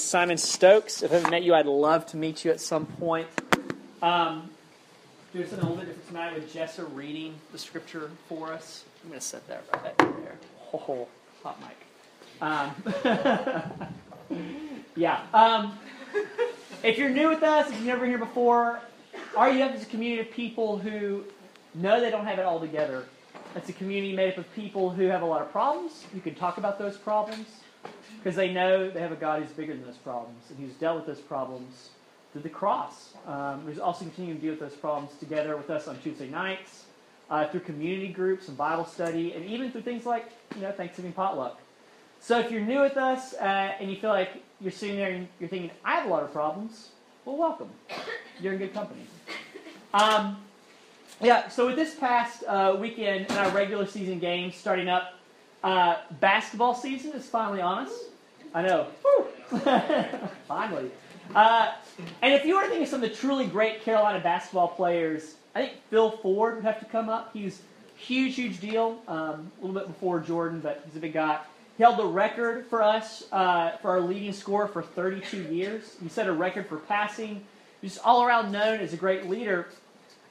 Simon Stokes. If I haven't met you, I'd love to meet you at some point. Um, doing something a little bit different tonight with Jessa reading the scripture for us. I'm going to set that right there. Oh, hot mic. Um, yeah. Um, if you're new with us, if you've never been here before, RUF is a community of people who know they don't have it all together. It's a community made up of people who have a lot of problems, who can talk about those problems, because they know they have a God who's bigger than those problems and who's dealt with those problems through the cross. Um, who's also continuing to deal with those problems together with us on Tuesday nights, uh, through community groups and Bible study, and even through things like you know Thanksgiving potluck. So if you're new with us uh, and you feel like you're sitting there and you're thinking, I have a lot of problems, well, welcome. You're in good company. Um, yeah, so with this past uh, weekend and our regular season games starting up, uh, basketball season is finally on us. I know. finally. Uh, and if you were to think of some of the truly great Carolina basketball players, I think Phil Ford would have to come up. He's huge, huge deal. Um, a little bit before Jordan, but he's a big guy. He held the record for us uh, for our leading scorer for 32 years. He set a record for passing. He's all around known as a great leader.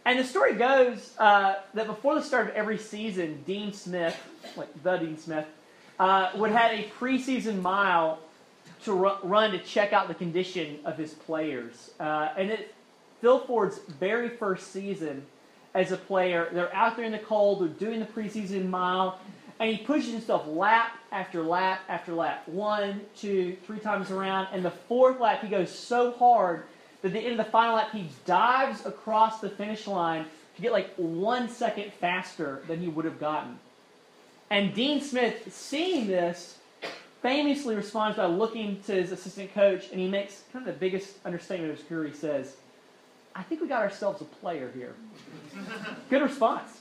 And the story goes uh, that before the start of every season, Dean Smith, like the Dean Smith, uh, would have a preseason mile to run to check out the condition of his players. Uh, and it, Phil Ford's very first season as a player, they're out there in the cold, they're doing the preseason mile, and he pushes himself lap after lap after lap, one, two, three times around. And the fourth lap, he goes so hard that at the end of the final lap, he dives across the finish line to get like one second faster than he would have gotten. And Dean Smith, seeing this, famously responds by looking to his assistant coach, and he makes kind of the biggest understatement of his career. He says, I think we got ourselves a player here. Good response.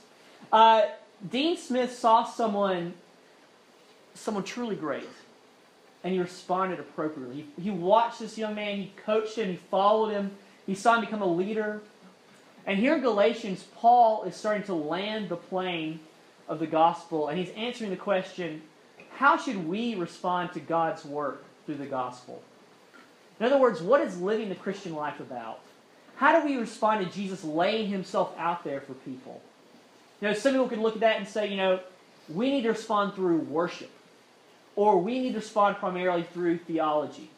Uh, Dean Smith saw someone, someone truly great and he responded appropriately. He, he watched this young man, he coached him, he followed him, he saw him become a leader. And here in Galatians, Paul is starting to land the plane of the gospel, and he's answering the question how should we respond to God's work through the gospel? In other words, what is living the Christian life about? How do we respond to Jesus laying himself out there for people? You know, some people can look at that and say, you know, we need to respond through worship. Or we need to respond primarily through theology,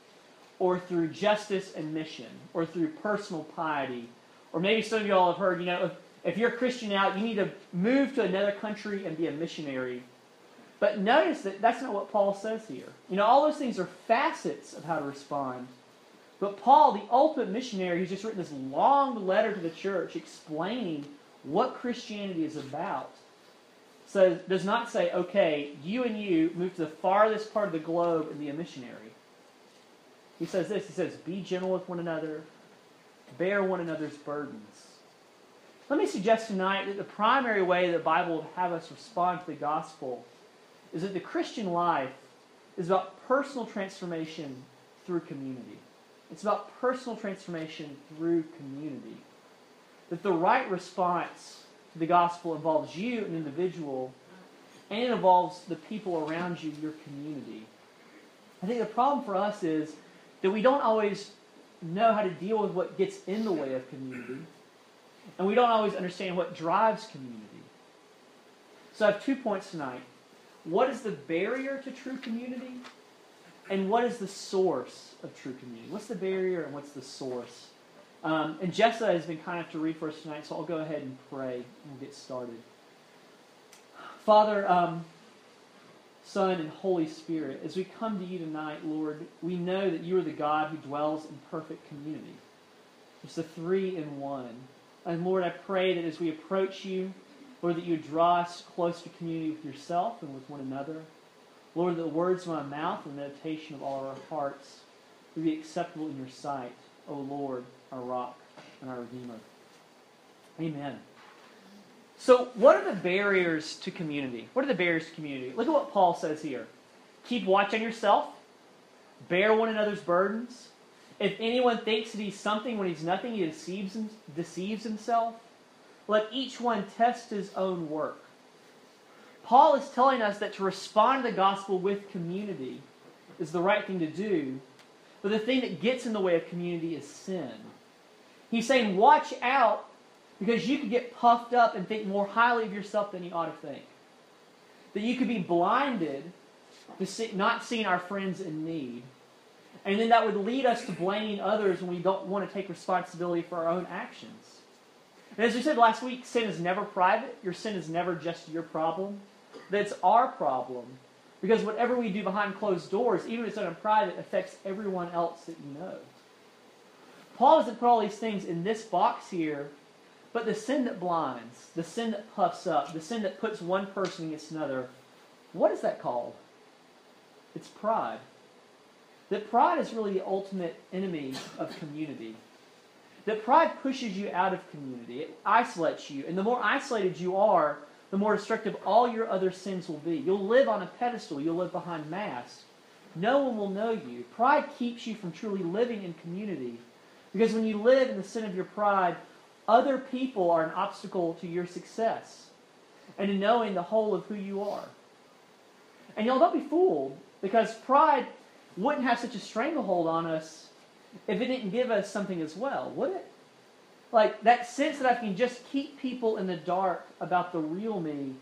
or through justice and mission, or through personal piety. Or maybe some of you all have heard, you know, if, you're a Christian now, you need to move to another country and be a missionary. But notice that that's not what Paul says here. You know, all those things are facets of how to respond. But Paul, the ultimate missionary, he's just written this long letter to the church explaining what Christianity is about says, does not say, okay, you and you move to the farthest part of the globe and be a missionary. He says this He says, be gentle with one another, bear one another's burdens. Let me suggest tonight that the primary way the Bible will have us respond to the gospel is that the Christian life is about personal transformation through community. It's about personal transformation through community. That the right response to the gospel involves you, an individual, and it involves the people around you, your community. I think the problem for us is that we don't always know how to deal with what gets in the way of community, and we don't always understand what drives community. So I have two points tonight. What is the barrier to true community? And what is the source of true community? What's the barrier and what's the source? Um, and Jessa has been kind enough to read for us tonight, so I'll go ahead and pray and we'll get started. Father, um, Son, and Holy Spirit, as we come to you tonight, Lord, we know that you are the God who dwells in perfect community. It's the three in one. And Lord, I pray that as we approach you, Lord, that you draw us close to community with yourself and with one another. Lord, that the words of my mouth and the meditation of all our hearts would be acceptable in your sight, O Lord, our rock and our redeemer. Amen. So, what are the barriers to community? What are the barriers to community? Look at what Paul says here. Keep watch on yourself. Bear one another's burdens. If anyone thinks that he's something when he's nothing, he deceives, deceives himself. Let each one test his own work. Paul is telling us that to respond to the gospel with community is the right thing to do But the thing that gets in the way of community is sin. He's saying, watch out because you could get puffed up and think more highly of yourself than you ought to think. That you could be blinded to see, not seeing our friends in need. And then that would lead us to blaming others when we don't want to take responsibility for our own actions. And as we said last week, sin is never private. Your sin is never just your problem. That's our problem. Because whatever we do behind closed doors, even if it's done in private, affects everyone else that you know. Paul doesn't put all these things in this box here, but the sin that blinds, the sin that puffs up, the sin that puts one person against another, what is that called? It's pride. That pride is really the ultimate enemy of community. That pride pushes you out of community, it isolates you. And the more isolated you are, the more destructive all your other sins will be. You'll live on a pedestal, you'll live behind masks. No one will know you. Pride keeps you from truly living in community. Because when you live in the sin of your pride, other people are an obstacle to your success and in knowing the whole of who you are. And y'all don't be fooled, because pride wouldn't have such a stranglehold on us if it didn't give us something as well, would it? Like that sense that I can just keep people in the dark about the real me,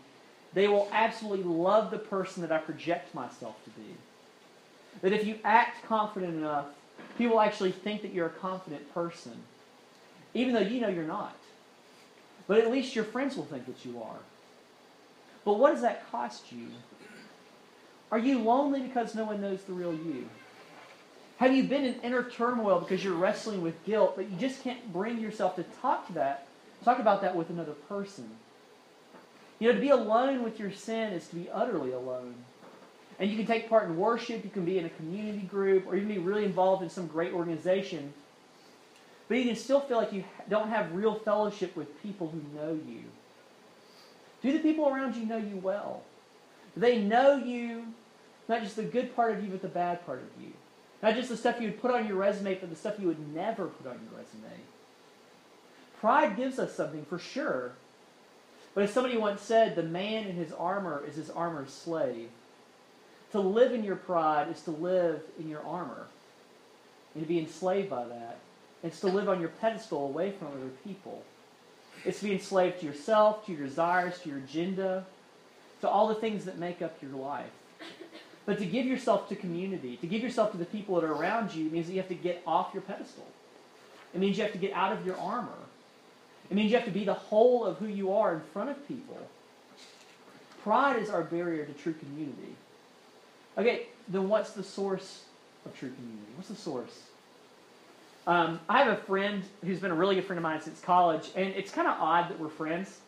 they will absolutely love the person that I project myself to be. That if you act confident enough, people actually think that you're a confident person, even though you know you're not. But at least your friends will think that you are. But what does that cost you? Are you lonely because no one knows the real you? Have you been in inner turmoil because you're wrestling with guilt, but you just can't bring yourself to talk to that, talk about that with another person? You know, to be alone with your sin is to be utterly alone. And you can take part in worship, you can be in a community group, or you can be really involved in some great organization. But you can still feel like you don't have real fellowship with people who know you. Do the people around you know you well? They know you, not just the good part of you, but the bad part of you? Not just the stuff you would put on your resume, but the stuff you would never put on your resume. Pride gives us something for sure. But as somebody once said, the man in his armor is his armor's slave. To live in your pride is to live in your armor and to be enslaved by that. It's to live on your pedestal away from other people. It's to be enslaved to yourself, to your desires, to your agenda, to all the things that make up your life. But to give yourself to community, to give yourself to the people that are around you, means that you have to get off your pedestal. It means you have to get out of your armor. It means you have to be the whole of who you are in front of people. Pride is our barrier to true community. Okay, then what's the source of true community? What's the source? Um, I have a friend who's been a really good friend of mine since college, and it's kind of odd that we're friends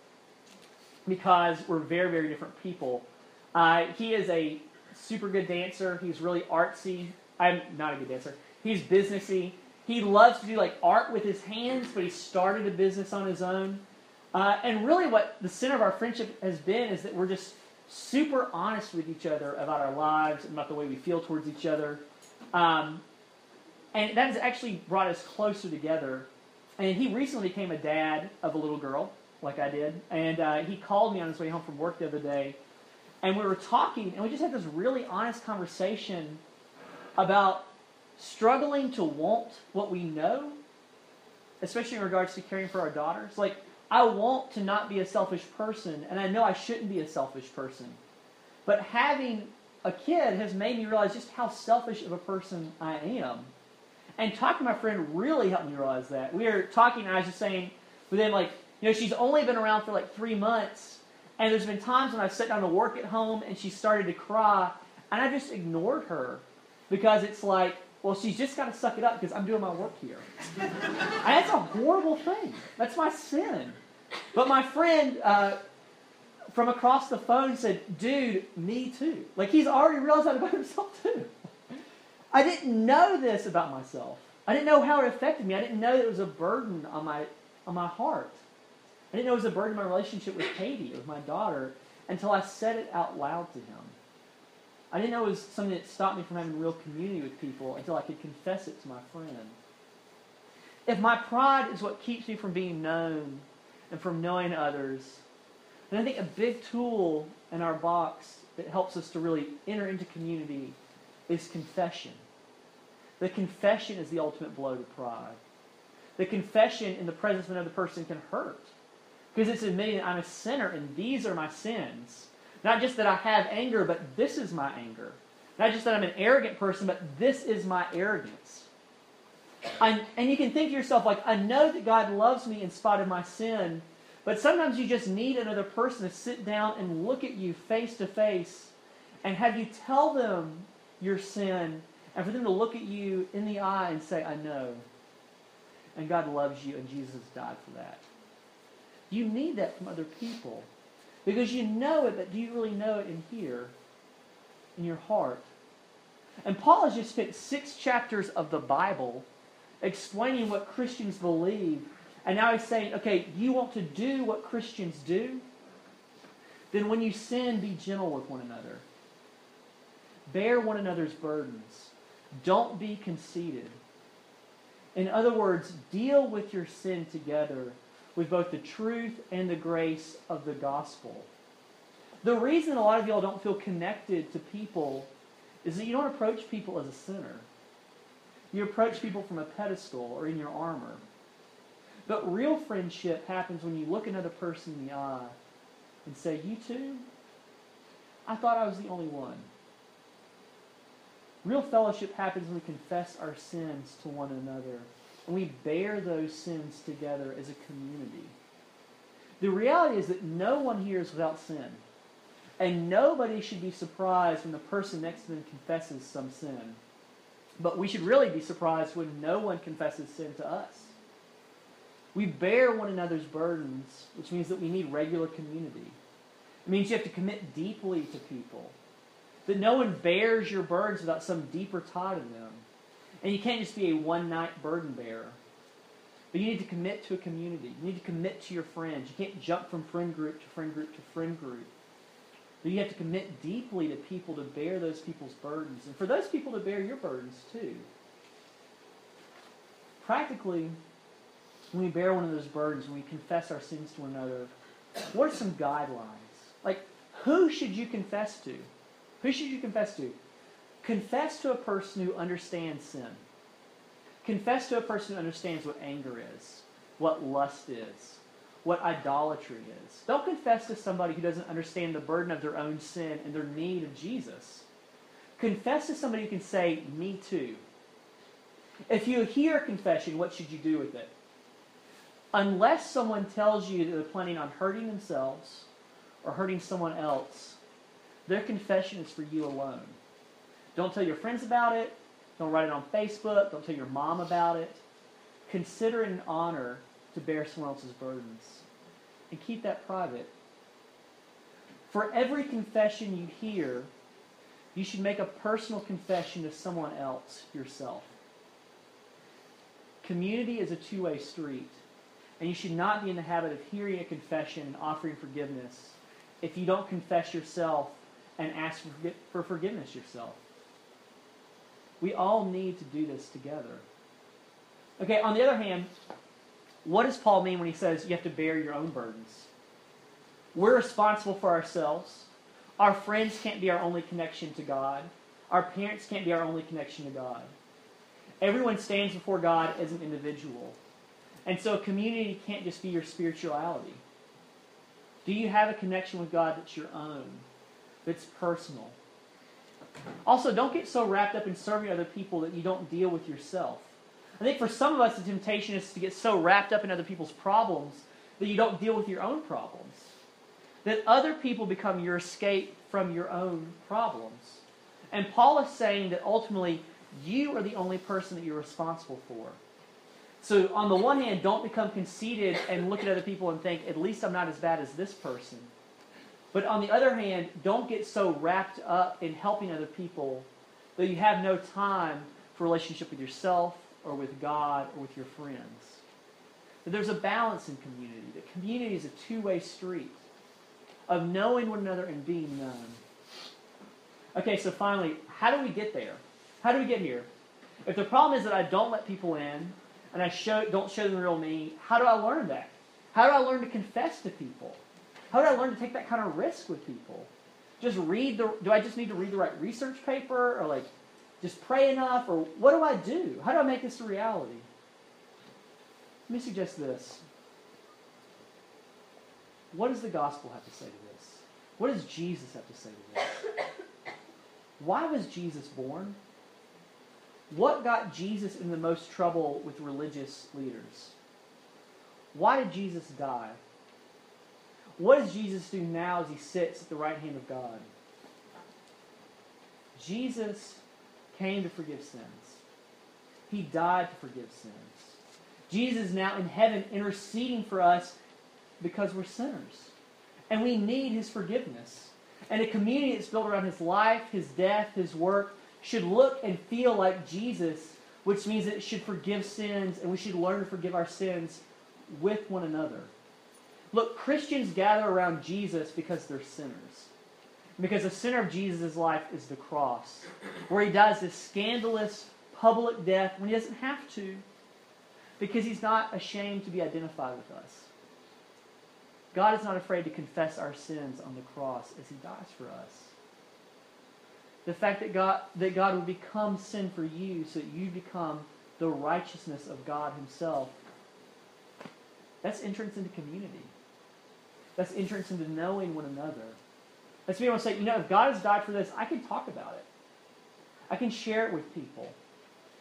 because we're very, very different people. Uh, he is a super good dancer. He's really artsy. I'm not a good dancer. He's businessy. He loves to do like art with his hands, but he started a business on his own. Uh, and really, what the center of our friendship has been is that we're just super honest with each other about our lives and about the way we feel towards each other. Um, and that has actually brought us closer together. And he recently became a dad of a little girl, like I did. And uh, he called me on his way home from work the other day. And we were talking, and we just had this really honest conversation about struggling to want what we know, especially in regards to caring for our daughters. Like, I want to not be a selfish person, and I know I shouldn't be a selfish person. But having a kid has made me realize just how selfish of a person I am. And talking to my friend really helped me realize that. We were talking, and I was just saying with him, like, you know, she's only been around for like three months, and there's been times when I've sat down to work at home and she started to cry, and I just ignored her because it's like, well, she's just got to suck it up because I'm doing my work here. and that's a horrible thing. That's my sin. But my friend uh, from across the phone said, dude, me too. Like he's already realized that about himself too. I didn't know this about myself. I didn't know how it affected me. I didn't know that it was a burden on my, on my heart. I didn't know it was a burden in my relationship with Katie, with my daughter, until I said it out loud to him. I didn't know it was something that stopped me from having real community with people until I could confess it to my friend. If my pride is what keeps me from being known and from knowing others, then I think a big tool in our box that helps us to really enter into community is confession. the confession is the ultimate blow to pride. The confession in the presence of another person can hurt. Because it's admitting that I'm a sinner and these are my sins. Not just that I have anger, but this is my anger. Not just that I'm an arrogant person, but this is my arrogance. I'm, and you can think to yourself, like, I know that God loves me in spite of my sin, but sometimes you just need another person to sit down and look at you face to face and have you tell them your sin and for them to look at you in the eye and say, I know. And God loves you and Jesus died for that. You need that from other people because you know it, but do you really know it in here, in your heart? And Paul has just spent six chapters of the Bible explaining what Christians believe. And now he's saying, okay, you want to do what Christians do? Then when you sin, be gentle with one another. Bear one another's burdens. Don't be conceited. In other words, deal with your sin together with both the truth and the grace of the gospel. The reason a lot of y'all don't feel connected to people is that you don't approach people as a sinner. You approach people from a pedestal or in your armor. But real friendship happens when you look another person in the eye and say, You too? I thought I was the only one. Real fellowship happens when we confess our sins to one another we bear those sins together as a community. The reality is that no one here is without sin. And nobody should be surprised when the person next to them confesses some sin. But we should really be surprised when no one confesses sin to us. We bear one another's burdens, which means that we need regular community. It means you have to commit deeply to people. That no one bears your burdens without some deeper tie to them. And you can't just be a one night burden bearer. But you need to commit to a community. You need to commit to your friends. You can't jump from friend group to friend group to friend group. But you have to commit deeply to people to bear those people's burdens. And for those people to bear your burdens too. Practically, when we bear one of those burdens, when we confess our sins to one another, what are some guidelines? Like, who should you confess to? Who should you confess to? Confess to a person who understands sin. Confess to a person who understands what anger is, what lust is, what idolatry is. Don't confess to somebody who doesn't understand the burden of their own sin and their need of Jesus. Confess to somebody who can say, Me too. If you hear confession, what should you do with it? Unless someone tells you that they're planning on hurting themselves or hurting someone else, their confession is for you alone. Don't tell your friends about it. Don't write it on Facebook. Don't tell your mom about it. Consider it an honor to bear someone else's burdens. And keep that private. For every confession you hear, you should make a personal confession to someone else yourself. Community is a two way street, and you should not be in the habit of hearing a confession and offering forgiveness if you don't confess yourself and ask for forgiveness yourself. We all need to do this together. Okay, on the other hand, what does Paul mean when he says you have to bear your own burdens? We're responsible for ourselves. Our friends can't be our only connection to God. Our parents can't be our only connection to God. Everyone stands before God as an individual. And so a community can't just be your spirituality. Do you have a connection with God that's your own, that's personal? Also, don't get so wrapped up in serving other people that you don't deal with yourself. I think for some of us, the temptation is to get so wrapped up in other people's problems that you don't deal with your own problems. That other people become your escape from your own problems. And Paul is saying that ultimately, you are the only person that you're responsible for. So, on the one hand, don't become conceited and look at other people and think, at least I'm not as bad as this person. But on the other hand, don't get so wrapped up in helping other people that you have no time for relationship with yourself or with God or with your friends. That there's a balance in community. That community is a two-way street of knowing one another and being known. Okay, so finally, how do we get there? How do we get here? If the problem is that I don't let people in and I show, don't show them the real me, how do I learn that? How do I learn to confess to people? How did I learn to take that kind of risk with people? Just read the. Do I just need to read the right research paper, or like, just pray enough? Or what do I do? How do I make this a reality? Let me suggest this. What does the gospel have to say to this? What does Jesus have to say to this? Why was Jesus born? What got Jesus in the most trouble with religious leaders? Why did Jesus die? What does Jesus do now as he sits at the right hand of God? Jesus came to forgive sins. He died to forgive sins. Jesus is now in heaven interceding for us because we're sinners. And we need his forgiveness. And a community that's built around his life, his death, his work should look and feel like Jesus, which means that it should forgive sins and we should learn to forgive our sins with one another. Look, Christians gather around Jesus because they're sinners. Because the center of Jesus' life is the cross, where he dies this scandalous public death when he doesn't have to, because he's not ashamed to be identified with us. God is not afraid to confess our sins on the cross as he dies for us. The fact that God, that God would become sin for you so that you become the righteousness of God himself, that's entrance into community. That's entrance into knowing one another. That's being able to say, you know, if God has died for this, I can talk about it. I can share it with people.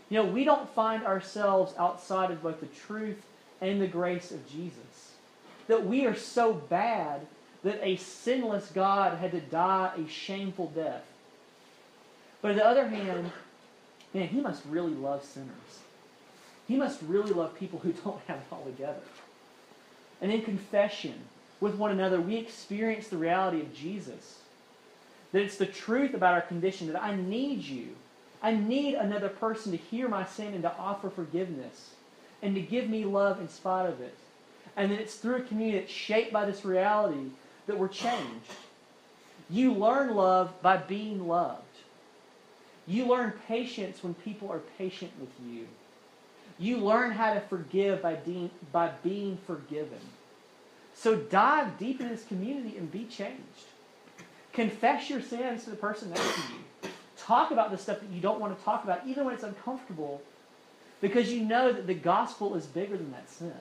You know, we don't find ourselves outside of both the truth and the grace of Jesus that we are so bad that a sinless God had to die a shameful death. But on the other hand, man, he must really love sinners. He must really love people who don't have it all together. And in confession with one another, we experience the reality of Jesus. That it's the truth about our condition, that I need you. I need another person to hear my sin and to offer forgiveness and to give me love in spite of it. And then it's through a community that's shaped by this reality that we're changed. You learn love by being loved. You learn patience when people are patient with you. You learn how to forgive by, by being forgiven. So dive deep into this community and be changed. Confess your sins to the person next to you. Talk about the stuff that you don't want to talk about, even when it's uncomfortable, because you know that the gospel is bigger than that sin.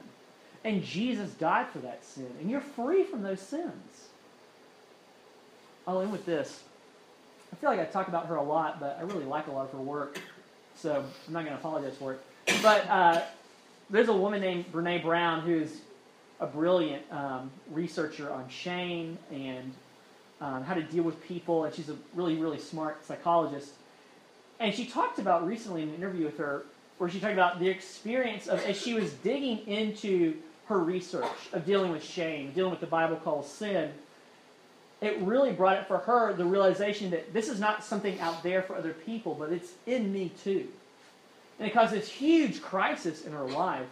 And Jesus died for that sin. And you're free from those sins. I'll end with this. I feel like I talk about her a lot, but I really like a lot of her work. So I'm not going to apologize for it. But uh, there's a woman named Brene Brown who's a brilliant um, researcher on shame and um, how to deal with people. And she's a really, really smart psychologist. And she talked about recently in an interview with her where she talked about the experience of as she was digging into her research of dealing with shame, dealing with the Bible calls sin, it really brought it for her the realization that this is not something out there for other people, but it's in me too. And it caused this huge crisis in her life.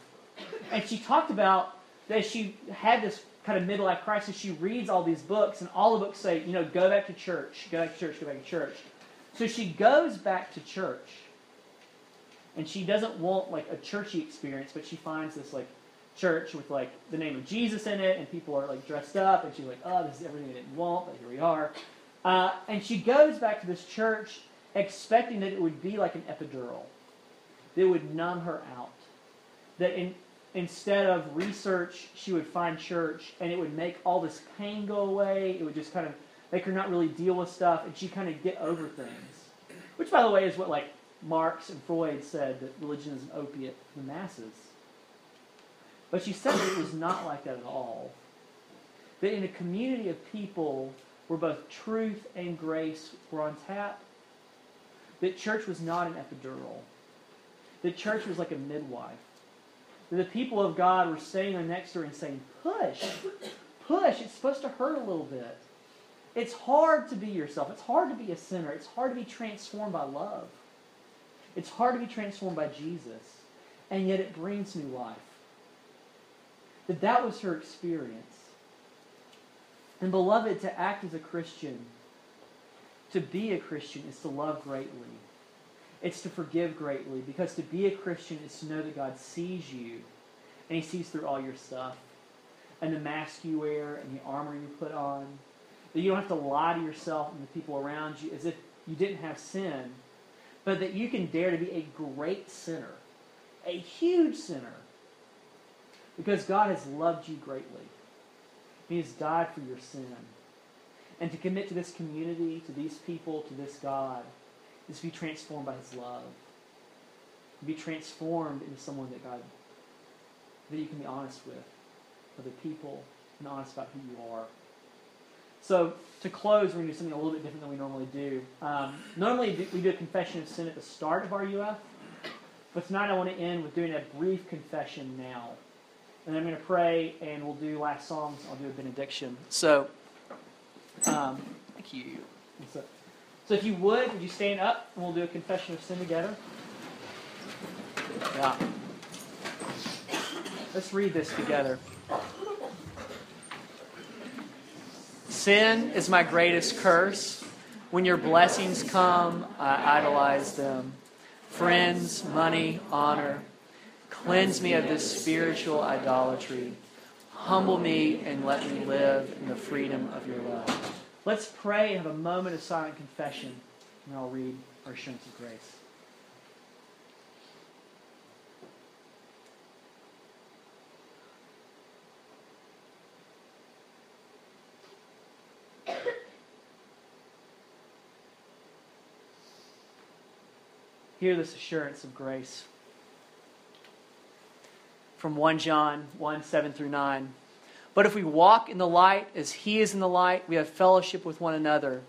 And she talked about that she had this kind of midlife crisis. She reads all these books, and all the books say, you know, go back to church, go back to church, go back to church. So she goes back to church. And she doesn't want like a churchy experience, but she finds this like church with like the name of Jesus in it, and people are like dressed up, and she's like, "Oh, this is everything I didn't want, but here we are." Uh, and she goes back to this church expecting that it would be like an epidural, that would numb her out. That in, instead of research, she would find church, and it would make all this pain go away. It would just kind of make her not really deal with stuff, and she kind of get over things. Which, by the way, is what like Marx and Freud said that religion is an opiate for the masses. But she said that it was not like that at all. That in a community of people where both truth and grace were on tap, that church was not an epidural. That church was like a midwife. The people of God were standing there next to her and saying, Push, push. It's supposed to hurt a little bit. It's hard to be yourself. It's hard to be a sinner. It's hard to be transformed by love. It's hard to be transformed by Jesus. And yet it brings new life that that was her experience. And beloved, to act as a Christian, to be a Christian is to love greatly. It's to forgive greatly because to be a Christian is to know that God sees you and He sees through all your stuff and the mask you wear and the armor you put on. That you don't have to lie to yourself and the people around you as if you didn't have sin, but that you can dare to be a great sinner, a huge sinner, because God has loved you greatly. He has died for your sin. And to commit to this community, to these people, to this God, is to be transformed by His love. Be transformed into someone that God, that you can be honest with, other people, and honest about who you are. So to close, we're going to do something a little bit different than we normally do. Um, normally we do a confession of sin at the start of our UF, but tonight I want to end with doing a brief confession now. And I'm going to pray, and we'll do last songs. I'll do a benediction. So, um, thank you. So, if you would, would you stand up, and we'll do a confession of sin together? Yeah. Let's read this together. Sin is my greatest curse. When your blessings come, I idolize them. Friends, money, honor. Cleanse me of this spiritual idolatry. Humble me and let me live in the freedom of your love. Let's pray and have a moment of silent confession, and I'll read our assurance of grace. Hear this assurance of grace. From 1 John 1 7 through 9. But if we walk in the light as he is in the light, we have fellowship with one another.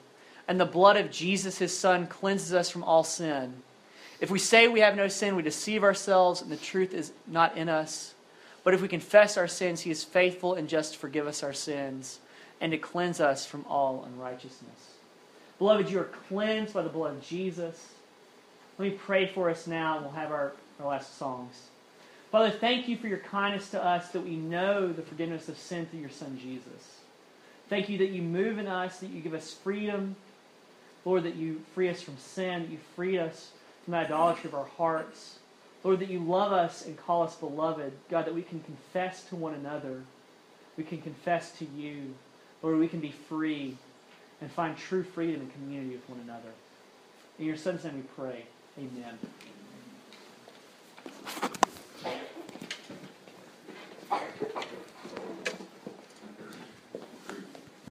And the blood of Jesus, his son, cleanses us from all sin. If we say we have no sin, we deceive ourselves, and the truth is not in us. But if we confess our sins, he is faithful and just to forgive us our sins and to cleanse us from all unrighteousness. Beloved, you are cleansed by the blood of Jesus. Let me pray for us now, and we'll have our, our last songs. Father, thank you for your kindness to us that we know the forgiveness of sin through your Son Jesus. Thank you that you move in us, that you give us freedom. Lord, that you free us from sin, that you free us from the idolatry of our hearts. Lord, that you love us and call us beloved. God, that we can confess to one another. We can confess to you. Lord, we can be free and find true freedom and community with one another. In your Son's name we pray. Amen.